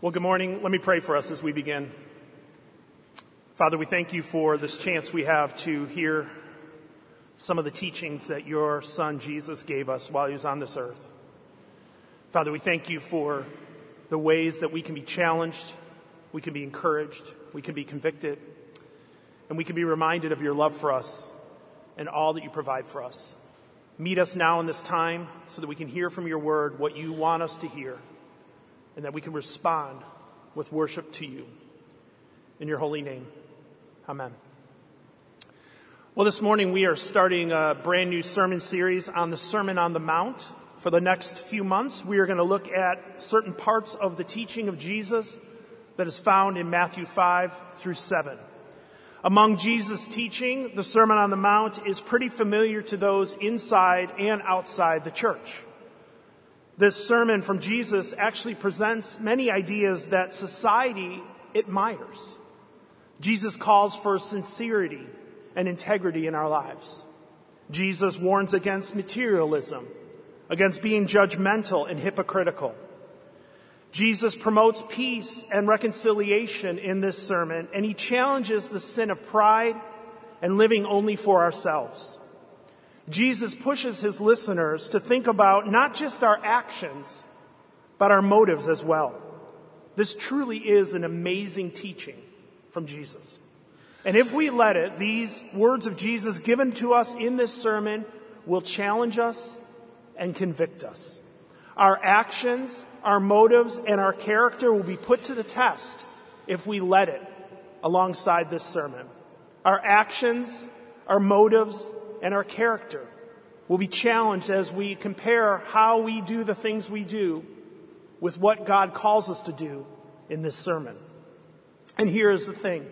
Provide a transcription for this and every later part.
Well, good morning. Let me pray for us as we begin. Father, we thank you for this chance we have to hear some of the teachings that your son Jesus gave us while he was on this earth. Father, we thank you for the ways that we can be challenged, we can be encouraged, we can be convicted, and we can be reminded of your love for us and all that you provide for us. Meet us now in this time so that we can hear from your word what you want us to hear and that we can respond with worship to you. In your holy name, amen. Well, this morning we are starting a brand new sermon series on the Sermon on the Mount. For the next few months, we are going to look at certain parts of the teaching of Jesus that is found in Matthew 5 through 7. Among Jesus' teaching, the Sermon on the Mount is pretty familiar to those inside and outside the church. This sermon from Jesus actually presents many ideas that society admires. Jesus calls for sincerity and integrity in our lives. Jesus warns against materialism, against being judgmental and hypocritical. Jesus promotes peace and reconciliation in this sermon, and he challenges the sin of pride and living only for ourselves. Jesus pushes his listeners to think about not just our actions, but our motives as well. This truly is an amazing teaching from Jesus. And if we let it, these words of Jesus given to us in this sermon will challenge us and convict us. Our actions, our motives, and our character will be put to the test if we let it alongside this sermon. Our actions, our motives, and our character will be challenged as we compare how we do the things we do with what God calls us to do in this sermon. And here is the thing.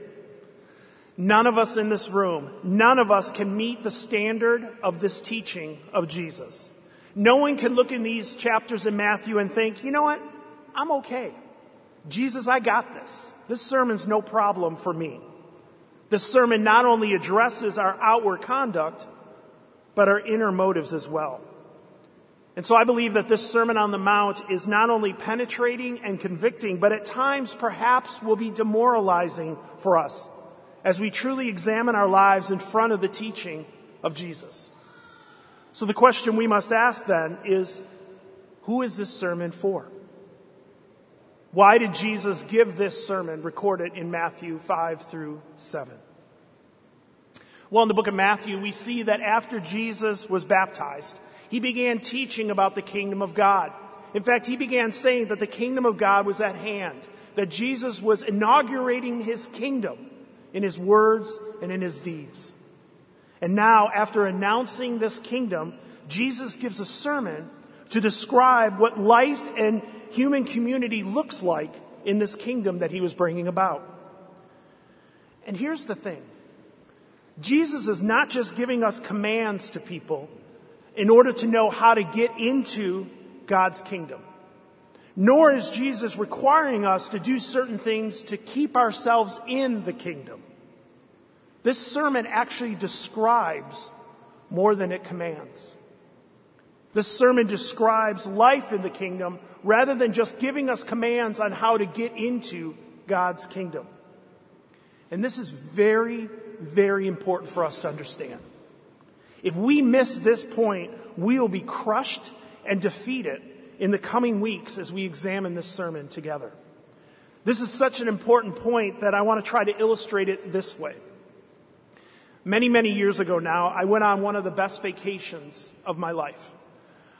None of us in this room, none of us can meet the standard of this teaching of Jesus. No one can look in these chapters in Matthew and think, you know what? I'm okay. Jesus, I got this. This sermon's no problem for me. This sermon not only addresses our outward conduct, but our inner motives as well. And so I believe that this Sermon on the Mount is not only penetrating and convicting, but at times perhaps will be demoralizing for us as we truly examine our lives in front of the teaching of Jesus. So the question we must ask then is, who is this sermon for? Why did Jesus give this sermon recorded in Matthew 5 through 7? Well, in the book of Matthew, we see that after Jesus was baptized, he began teaching about the kingdom of God. In fact, he began saying that the kingdom of God was at hand, that Jesus was inaugurating his kingdom in his words and in his deeds. And now, after announcing this kingdom, Jesus gives a sermon to describe what life and human community looks like in this kingdom that he was bringing about. And here's the thing Jesus is not just giving us commands to people in order to know how to get into God's kingdom. Nor is Jesus requiring us to do certain things to keep ourselves in the kingdom. This sermon actually describes more than it commands. This sermon describes life in the kingdom rather than just giving us commands on how to get into God's kingdom. And this is very, very important for us to understand. If we miss this point, we will be crushed and defeated in the coming weeks as we examine this sermon together. This is such an important point that I want to try to illustrate it this way. Many, many years ago now, I went on one of the best vacations of my life.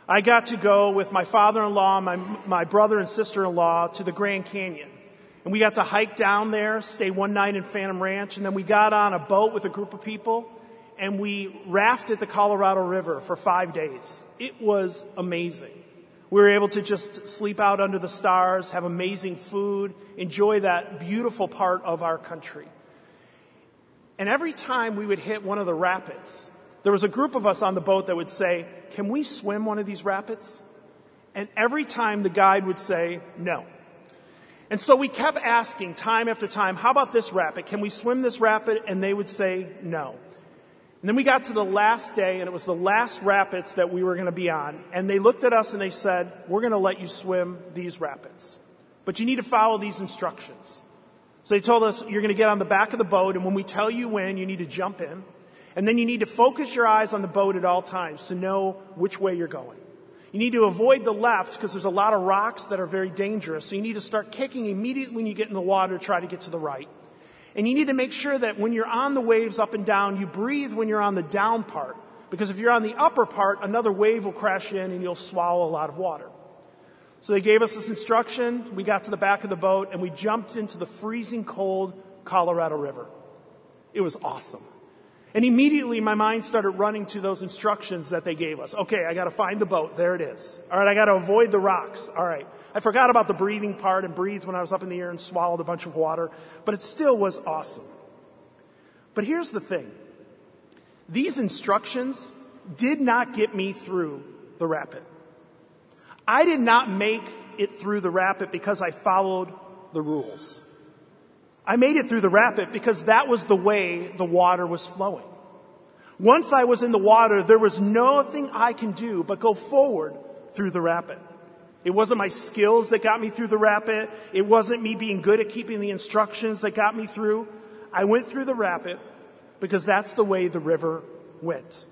I got to go with my father-in-law, my, my brother and sister-in-law to the Grand Canyon. And we got to hike down there, stay one night in Phantom Ranch, and then we got on a boat with a group of people and we rafted the Colorado River for five days. It was amazing. We were able to just sleep out under the stars, have amazing food, enjoy that beautiful part of our country. And every time we would hit one of the rapids, there was a group of us on the boat that would say, Can we swim one of these rapids? And every time the guide would say, No. And so we kept asking time after time, how about this rapid? Can we swim this rapid? And they would say no. And then we got to the last day, and it was the last rapids that we were going to be on. And they looked at us and they said, We're going to let you swim these rapids. but you need to follow these instructions. So they told us you're going to get on the back of the boat, and when we tell you when, you need to jump in. And then you need to focus your eyes on the boat at all times to know which way you're going. You need to avoid the left because there's a lot of rocks that are very dangerous. So you need to start kicking immediately when you get in the water to try to get to the right. And you need to make sure that when you're on the waves up and down, you breathe when you're on the down part. Because if you're on the upper part, another wave will crash in and you'll swallow a lot of water. So they gave us this instruction. We got to the back of the boat and we jumped into the freezing cold Colorado River. It was awesome. And immediately my mind started running to those instructions that they gave us. Okay, I gotta find the boat. There it is. Alright, I gotta avoid the rocks. Alright. I forgot about the breathing part and breathed when I was up in the air and swallowed a bunch of water, but it still was awesome. But here's the thing. These instructions did not get me through the rapid. I did not make it through the rapid because I followed the rules. I made it through the rapid because that was the way the water was flowing. Once I was in the water, there was nothing I can do but go forward through the rapid. It wasn't my skills that got me through the rapid. It wasn't me being good at keeping the instructions that got me through. I went through the rapid because that's the way the river went.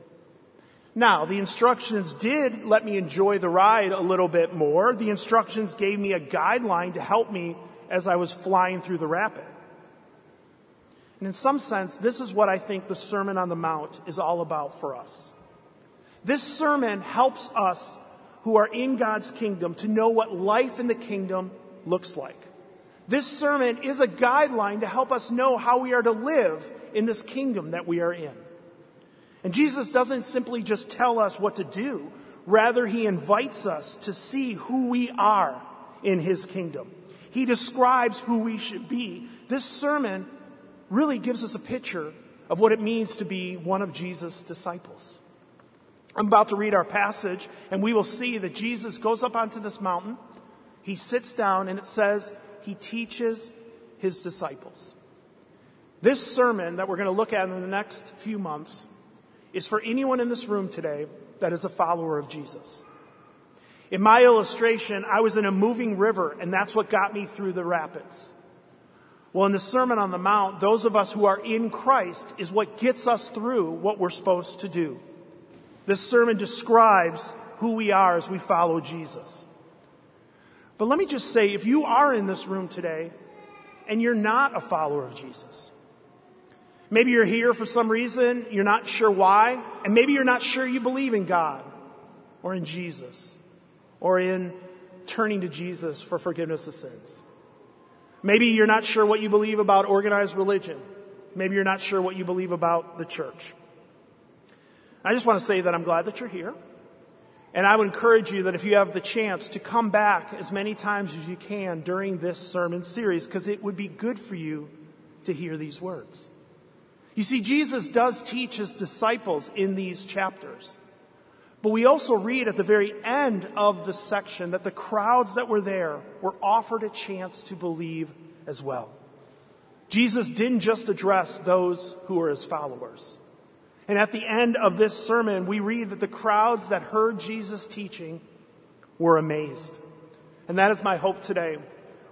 Now, the instructions did let me enjoy the ride a little bit more. The instructions gave me a guideline to help me as I was flying through the rapid. And in some sense, this is what I think the Sermon on the Mount is all about for us. This sermon helps us who are in God's kingdom to know what life in the kingdom looks like. This sermon is a guideline to help us know how we are to live in this kingdom that we are in. And Jesus doesn't simply just tell us what to do. Rather, he invites us to see who we are in his kingdom. He describes who we should be. This sermon really gives us a picture of what it means to be one of Jesus' disciples. I'm about to read our passage, and we will see that Jesus goes up onto this mountain. He sits down, and it says he teaches his disciples. This sermon that we're going to look at in the next few months is for anyone in this room today that is a follower of Jesus. In my illustration, I was in a moving river, and that's what got me through the rapids. Well, in the Sermon on the Mount, those of us who are in Christ is what gets us through what we're supposed to do. This sermon describes who we are as we follow Jesus. But let me just say, if you are in this room today and you're not a follower of Jesus, maybe you're here for some reason, you're not sure why, and maybe you're not sure you believe in God or in Jesus or in turning to Jesus for forgiveness of sins. Maybe you're not sure what you believe about organized religion. Maybe you're not sure what you believe about the church. I just want to say that I'm glad that you're here. And I would encourage you that if you have the chance to come back as many times as you can during this sermon series, because it would be good for you to hear these words. You see, Jesus does teach his disciples in these chapters. But we also read at the very end of the section that the crowds that were there were offered a chance to believe as well. Jesus didn't just address those who were his followers. And at the end of this sermon, we read that the crowds that heard Jesus teaching were amazed. And that is my hope today.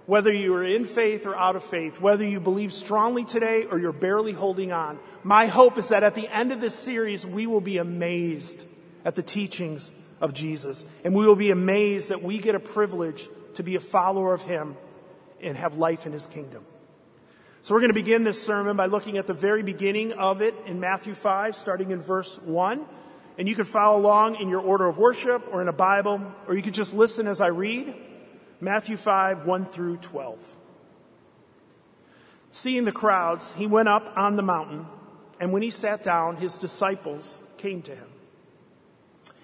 Whether you are in faith or out of faith, whether you believe strongly today or you're barely holding on, my hope is that at the end of this series, we will be amazed at the teachings of Jesus. And we will be amazed that we get a privilege to be a follower of Him and have life in His kingdom. So we're going to begin this sermon by looking at the very beginning of it in Matthew 5, starting in verse 1. And you can follow along in your order of worship or in a Bible, or you could just listen as I read. Matthew 5, 1 through 12. Seeing the crowds, he went up on the mountain, and when he sat down, his disciples came to him.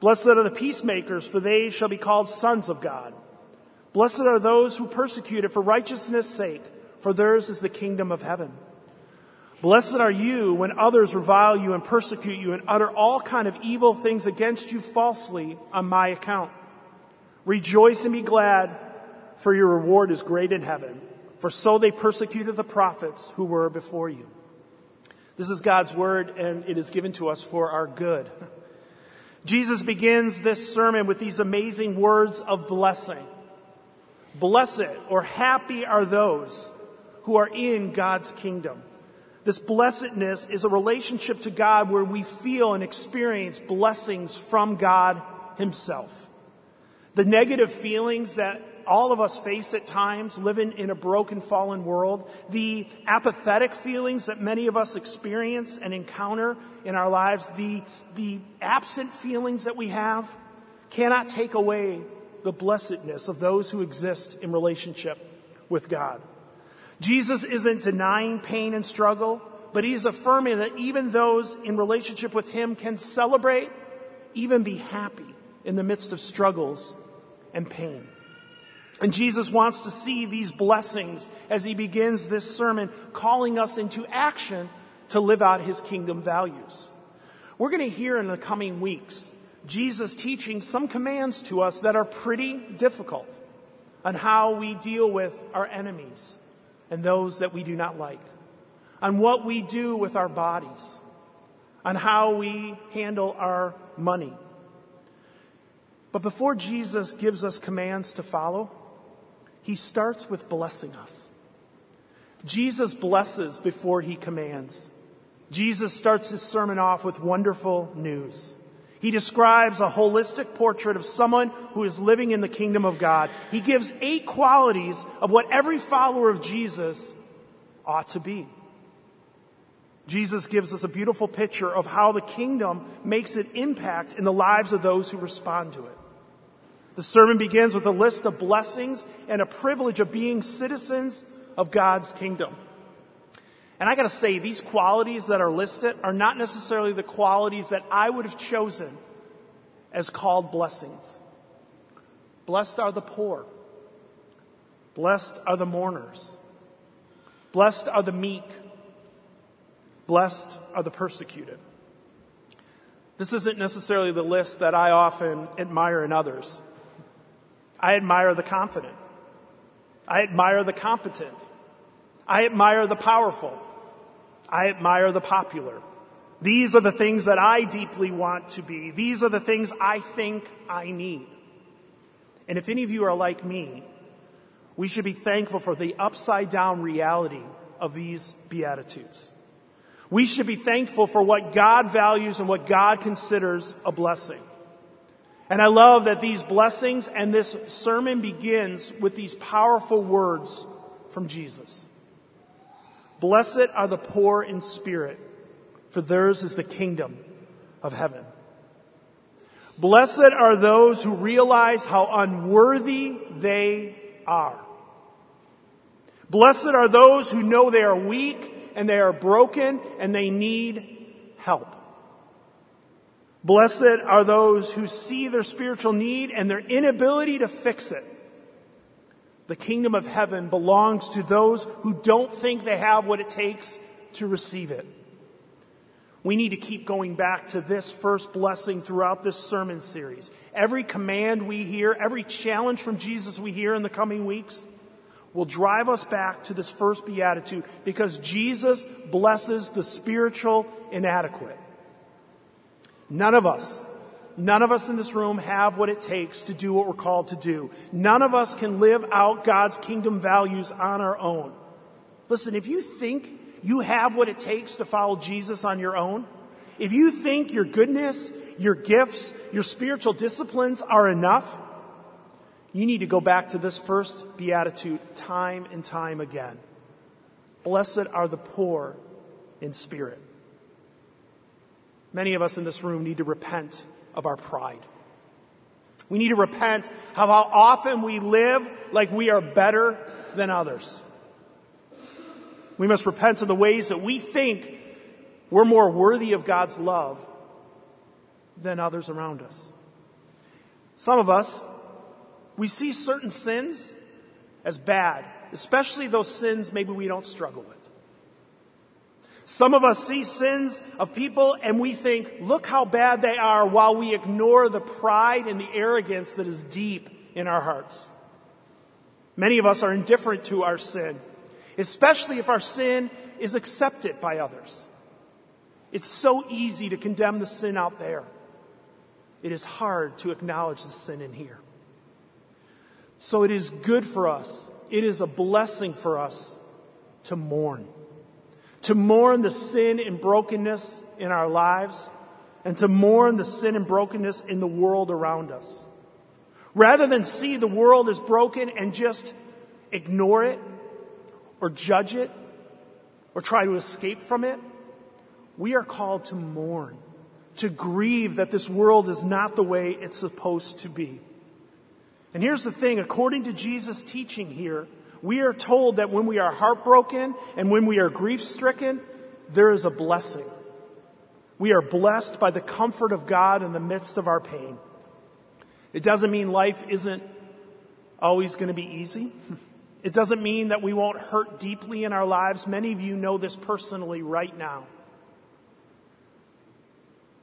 Blessed are the peacemakers, for they shall be called sons of God. Blessed are those who persecuted for righteousness' sake, for theirs is the kingdom of heaven. Blessed are you when others revile you and persecute you and utter all kind of evil things against you falsely on my account. Rejoice and be glad, for your reward is great in heaven. For so they persecuted the prophets who were before you. This is God's word, and it is given to us for our good. Jesus begins this sermon with these amazing words of blessing. Blessed or happy are those who are in God's kingdom. This blessedness is a relationship to God where we feel and experience blessings from God Himself. The negative feelings that all of us face at times living in a broken, fallen world, the apathetic feelings that many of us experience and encounter in our lives, the, the absent feelings that we have, cannot take away the blessedness of those who exist in relationship with God. Jesus isn't denying pain and struggle, but he's affirming that even those in relationship with him can celebrate, even be happy in the midst of struggles and pain. And Jesus wants to see these blessings as he begins this sermon, calling us into action to live out his kingdom values. We're going to hear in the coming weeks Jesus teaching some commands to us that are pretty difficult on how we deal with our enemies and those that we do not like, on what we do with our bodies, on how we handle our money. But before Jesus gives us commands to follow, he starts with blessing us. Jesus blesses before he commands. Jesus starts his sermon off with wonderful news. He describes a holistic portrait of someone who is living in the kingdom of God. He gives eight qualities of what every follower of Jesus ought to be. Jesus gives us a beautiful picture of how the kingdom makes an impact in the lives of those who respond to it. The sermon begins with a list of blessings and a privilege of being citizens of God's kingdom. And I gotta say, these qualities that are listed are not necessarily the qualities that I would have chosen as called blessings. Blessed are the poor. Blessed are the mourners. Blessed are the meek. Blessed are the persecuted. This isn't necessarily the list that I often admire in others. I admire the confident. I admire the competent. I admire the powerful. I admire the popular. These are the things that I deeply want to be. These are the things I think I need. And if any of you are like me, we should be thankful for the upside down reality of these Beatitudes. We should be thankful for what God values and what God considers a blessing. And I love that these blessings and this sermon begins with these powerful words from Jesus. Blessed are the poor in spirit, for theirs is the kingdom of heaven. Blessed are those who realize how unworthy they are. Blessed are those who know they are weak and they are broken and they need help. Blessed are those who see their spiritual need and their inability to fix it. The kingdom of heaven belongs to those who don't think they have what it takes to receive it. We need to keep going back to this first blessing throughout this sermon series. Every command we hear, every challenge from Jesus we hear in the coming weeks will drive us back to this first beatitude because Jesus blesses the spiritual inadequate. None of us, none of us in this room have what it takes to do what we're called to do. None of us can live out God's kingdom values on our own. Listen, if you think you have what it takes to follow Jesus on your own, if you think your goodness, your gifts, your spiritual disciplines are enough, you need to go back to this first beatitude time and time again. Blessed are the poor in spirit. Many of us in this room need to repent of our pride. We need to repent of how often we live like we are better than others. We must repent of the ways that we think we're more worthy of God's love than others around us. Some of us, we see certain sins as bad especially those sins maybe we don't struggle with. Some of us see sins of people and we think, look how bad they are while we ignore the pride and the arrogance that is deep in our hearts. Many of us are indifferent to our sin, especially if our sin is accepted by others. It's so easy to condemn the sin out there. It is hard to acknowledge the sin in here. So it is good for us. It is a blessing for us to mourn. To mourn the sin and brokenness in our lives and to mourn the sin and brokenness in the world around us. Rather than see the world as broken and just ignore it or judge it or try to escape from it, we are called to mourn, to grieve that this world is not the way it's supposed to be. And here's the thing, according to Jesus' teaching here, we are told that when we are heartbroken and when we are grief stricken, there is a blessing. We are blessed by the comfort of God in the midst of our pain. It doesn't mean life isn't always going to be easy. It doesn't mean that we won't hurt deeply in our lives. Many of you know this personally right now.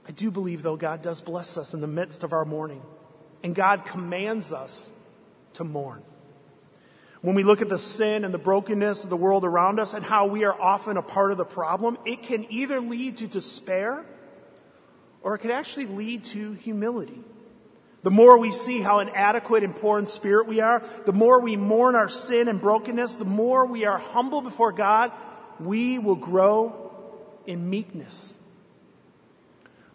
I do believe, though, God does bless us in the midst of our mourning. And God commands us to mourn. When we look at the sin and the brokenness of the world around us and how we are often a part of the problem, it can either lead to despair or it can actually lead to humility. The more we see how inadequate and poor in spirit we are, the more we mourn our sin and brokenness, the more we are humble before God, we will grow in meekness.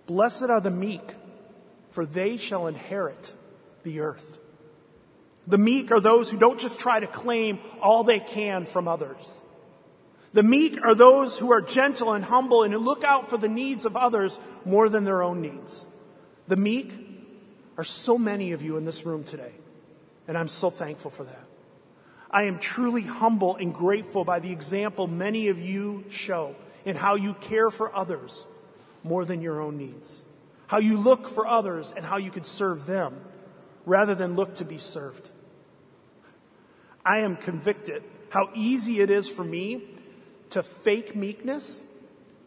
Blessed are the meek, for they shall inherit the earth. The meek are those who don't just try to claim all they can from others. The meek are those who are gentle and humble and who look out for the needs of others more than their own needs. The meek are so many of you in this room today, and I'm so thankful for that. I am truly humble and grateful by the example many of you show in how you care for others more than your own needs. How you look for others and how you can serve them rather than look to be served. I am convicted how easy it is for me to fake meekness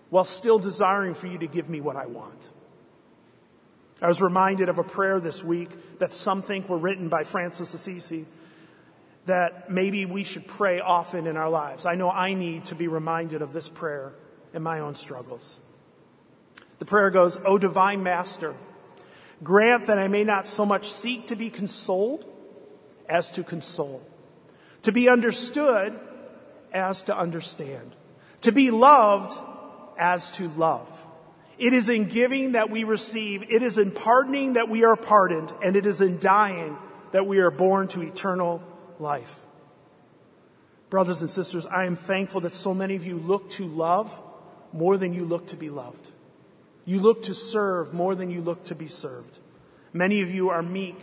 while still desiring for you to give me what I want. I was reminded of a prayer this week that some think were written by Francis Assisi that maybe we should pray often in our lives. I know I need to be reminded of this prayer in my own struggles. The prayer goes, O divine master, grant that I may not so much seek to be consoled as to console, to be understood as to understand, to be loved as to love. It is in giving that we receive, it is in pardoning that we are pardoned, and it is in dying that we are born to eternal life. Brothers and sisters, I am thankful that so many of you look to love more than you look to be loved. You look to serve more than you look to be served. Many of you are meek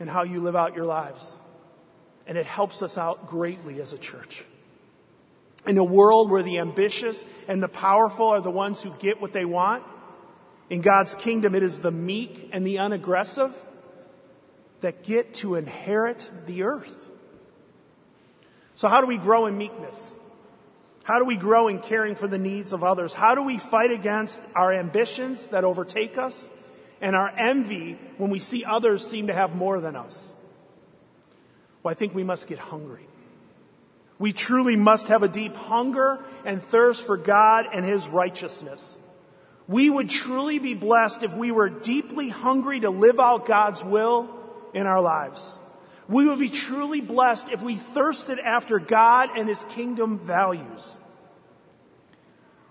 in how you live out your lives. And it helps us out greatly as a church. In a world where the ambitious and the powerful are the ones who get what they want, in God's kingdom, it is the meek and the unaggressive that get to inherit the earth. So, how do we grow in meekness? How do we grow in caring for the needs of others? How do we fight against our ambitions that overtake us and our envy when we see others seem to have more than us? Well, I think we must get hungry. We truly must have a deep hunger and thirst for God and His righteousness. We would truly be blessed if we were deeply hungry to live out God's will in our lives. We would be truly blessed if we thirsted after God and His kingdom values.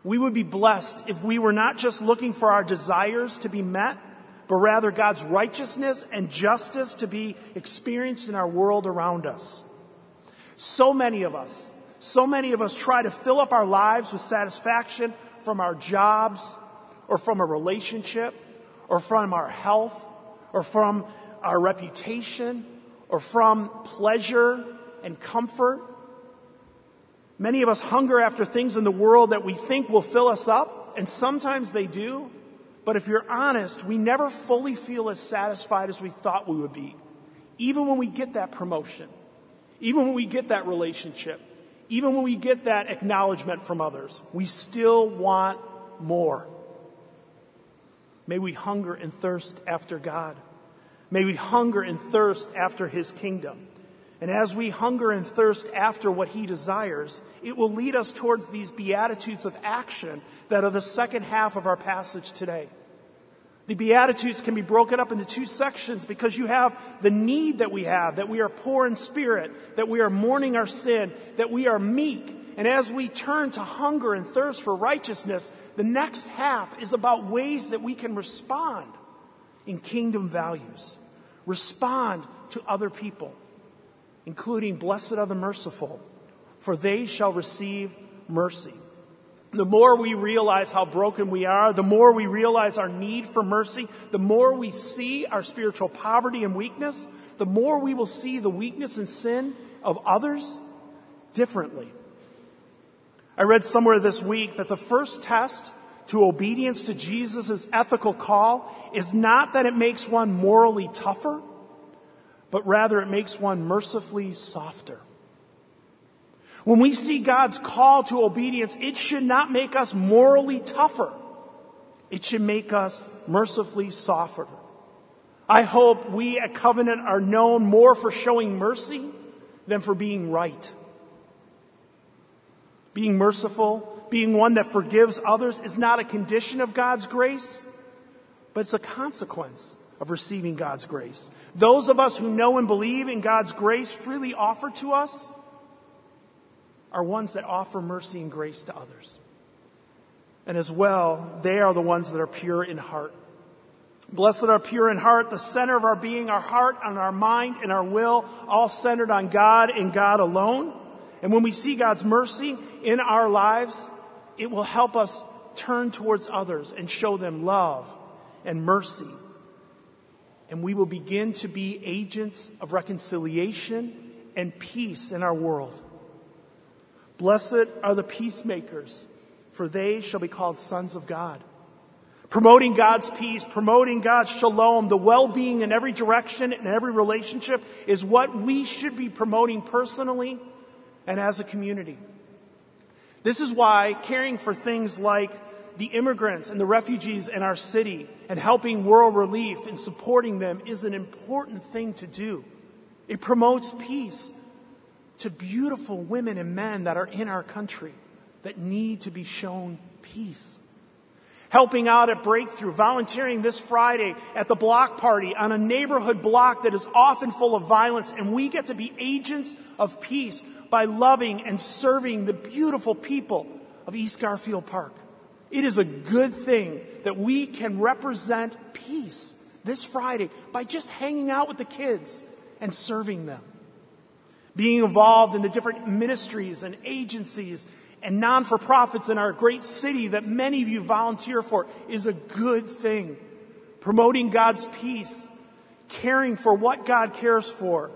We would be blessed if we were not just looking for our desires to be met, but rather God's righteousness and justice to be experienced in our world around us. So many of us, so many of us try to fill up our lives with satisfaction from our jobs or from a relationship or from our health or from our reputation or from pleasure and comfort. Many of us hunger after things in the world that we think will fill us up, and sometimes they do. But if you're honest, we never fully feel as satisfied as we thought we would be. Even when we get that promotion, even when we get that relationship, even when we get that acknowledgement from others, we still want more. May we hunger and thirst after God. May we hunger and thirst after His kingdom. And as we hunger and thirst after what He desires, it will lead us towards these beatitudes of action that are the second half of our passage today. The Beatitudes can be broken up into two sections because you have the need that we have, that we are poor in spirit, that we are mourning our sin, that we are meek. And as we turn to hunger and thirst for righteousness, the next half is about ways that we can respond in kingdom values, respond to other people, including blessed are the merciful, for they shall receive mercy. The more we realize how broken we are, the more we realize our need for mercy, the more we see our spiritual poverty and weakness, the more we will see the weakness and sin of others differently. I read somewhere this week that the first test to obedience to Jesus' ethical call is not that it makes one morally tougher, but rather it makes one mercifully softer. When we see God's call to obedience, it should not make us morally tougher. It should make us mercifully softer. I hope we at Covenant are known more for showing mercy than for being right. Being merciful, being one that forgives others is not a condition of God's grace, but it's a consequence of receiving God's grace. Those of us who know and believe in God's grace freely offered to us are ones that offer mercy and grace to others. And as well, they are the ones that are pure in heart. Blessed are pure in heart, the center of our being, our heart and our mind and our will, all centered on God and God alone. And when we see God's mercy in our lives, it will help us turn towards others and show them love and mercy. And we will begin to be agents of reconciliation and peace in our world. Blessed are the peacemakers, for they shall be called sons of God. Promoting God's peace, promoting God's shalom, the well being in every direction and every relationship is what we should be promoting personally and as a community. This is why caring for things like the immigrants and the refugees in our city and helping world relief and supporting them is an important thing to do. It promotes peace to beautiful women and men that are in our country that need to be shown peace. Helping out at Breakthrough, volunteering this Friday at the block party on a neighborhood block that is often full of violence, and we get to be agents of peace by loving and serving the beautiful people of East Garfield Park. It is a good thing that we can represent peace this Friday by just hanging out with the kids and serving them being involved in the different ministries and agencies and non for profits in our great city that many of you volunteer for is a good thing. Promoting God's peace, caring for what God cares for,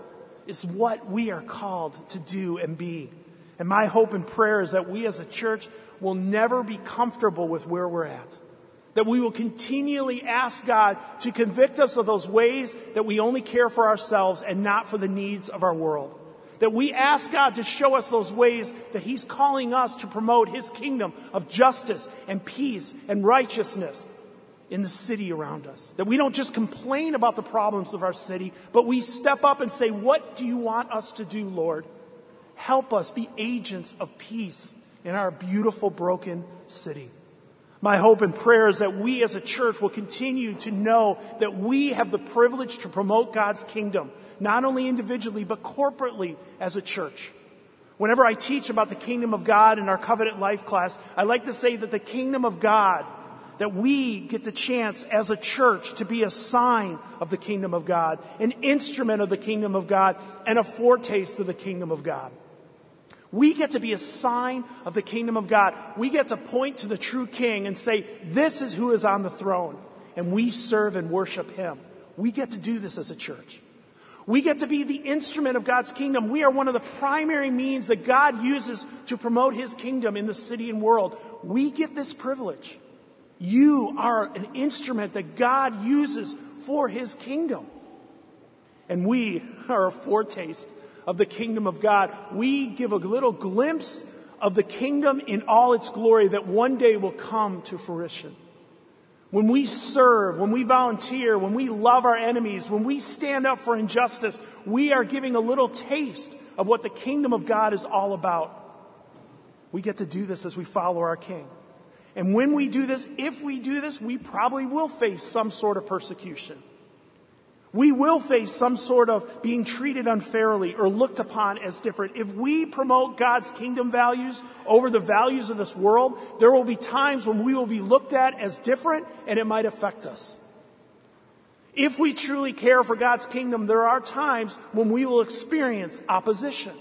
is what we are called to do and be. And my hope and prayer is that we as a church will never be comfortable with where we're at. That we will continually ask God to convict us of those ways that we only care for ourselves and not for the needs of our world that we ask God to show us those ways that He's calling us to promote His kingdom of justice and peace and righteousness in the city around us. That we don't just complain about the problems of our city, but we step up and say, What do you want us to do, Lord? Help us be agents of peace in our beautiful, broken city. My hope and prayer is that we as a church will continue to know that we have the privilege to promote God's kingdom, not only individually, but corporately as a church. Whenever I teach about the kingdom of God in our covenant life class, I like to say that the kingdom of God, that we get the chance as a church to be a sign of the kingdom of God, an instrument of the kingdom of God, and a foretaste of the kingdom of God. We get to be a sign of the kingdom of God. We get to point to the true king and say, this is who is on the throne. And we serve and worship him. We get to do this as a church. We get to be the instrument of God's kingdom. We are one of the primary means that God uses to promote his kingdom in the city and world. We get this privilege. You are an instrument that God uses for his kingdom. And we are a foretaste of the kingdom of God. We give a little glimpse of the kingdom in all its glory that one day will come to fruition. When we serve, when we volunteer, when we love our enemies, when we stand up for injustice, we are giving a little taste of what the kingdom of God is all about. We get to do this as we follow our King. And when we do this, if we do this, we probably will face some sort of persecution. We will face some sort of being treated unfairly or looked upon as different. If we promote God's kingdom values over the values of this world, there will be times when we will be looked at as different and it might affect us. If we truly care for God's kingdom, there are times when we will experience opposition.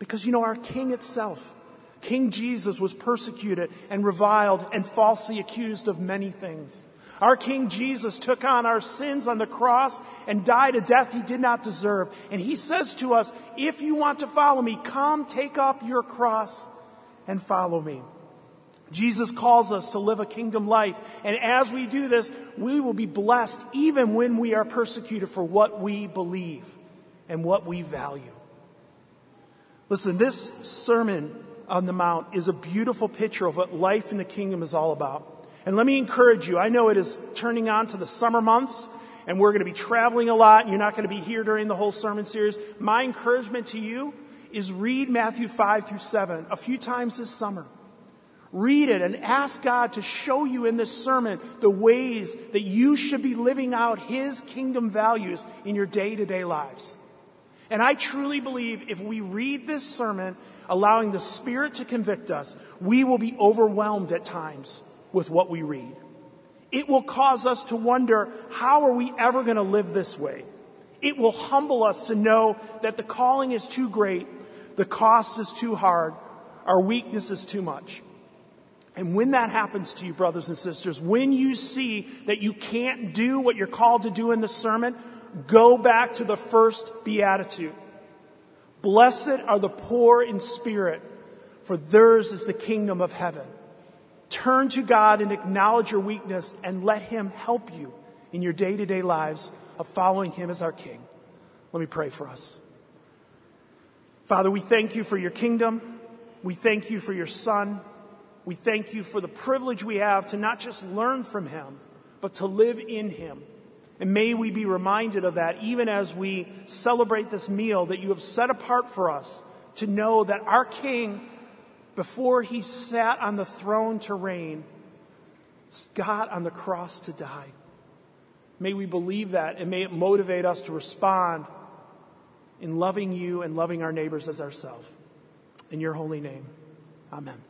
Because you know, our King itself, King Jesus, was persecuted and reviled and falsely accused of many things. Our King Jesus took on our sins on the cross and died a death he did not deserve. And he says to us, if you want to follow me, come take up your cross and follow me. Jesus calls us to live a kingdom life. And as we do this, we will be blessed even when we are persecuted for what we believe and what we value. Listen, this Sermon on the Mount is a beautiful picture of what life in the kingdom is all about. And let me encourage you. I know it is turning on to the summer months and we're going to be traveling a lot and you're not going to be here during the whole sermon series. My encouragement to you is read Matthew 5 through 7 a few times this summer. Read it and ask God to show you in this sermon the ways that you should be living out His kingdom values in your day to day lives. And I truly believe if we read this sermon, allowing the Spirit to convict us, we will be overwhelmed at times with what we read. It will cause us to wonder, how are we ever going to live this way? It will humble us to know that the calling is too great, the cost is too hard, our weakness is too much. And when that happens to you, brothers and sisters, when you see that you can't do what you're called to do in the sermon, go back to the first beatitude. Blessed are the poor in spirit, for theirs is the kingdom of heaven. Turn to God and acknowledge your weakness and let Him help you in your day to day lives of following Him as our King. Let me pray for us. Father, we thank you for your kingdom. We thank you for your Son. We thank you for the privilege we have to not just learn from Him, but to live in Him. And may we be reminded of that even as we celebrate this meal that you have set apart for us to know that our King before he sat on the throne to reign, got on the cross to die. May we believe that and may it motivate us to respond in loving you and loving our neighbors as ourselves. In your holy name, amen.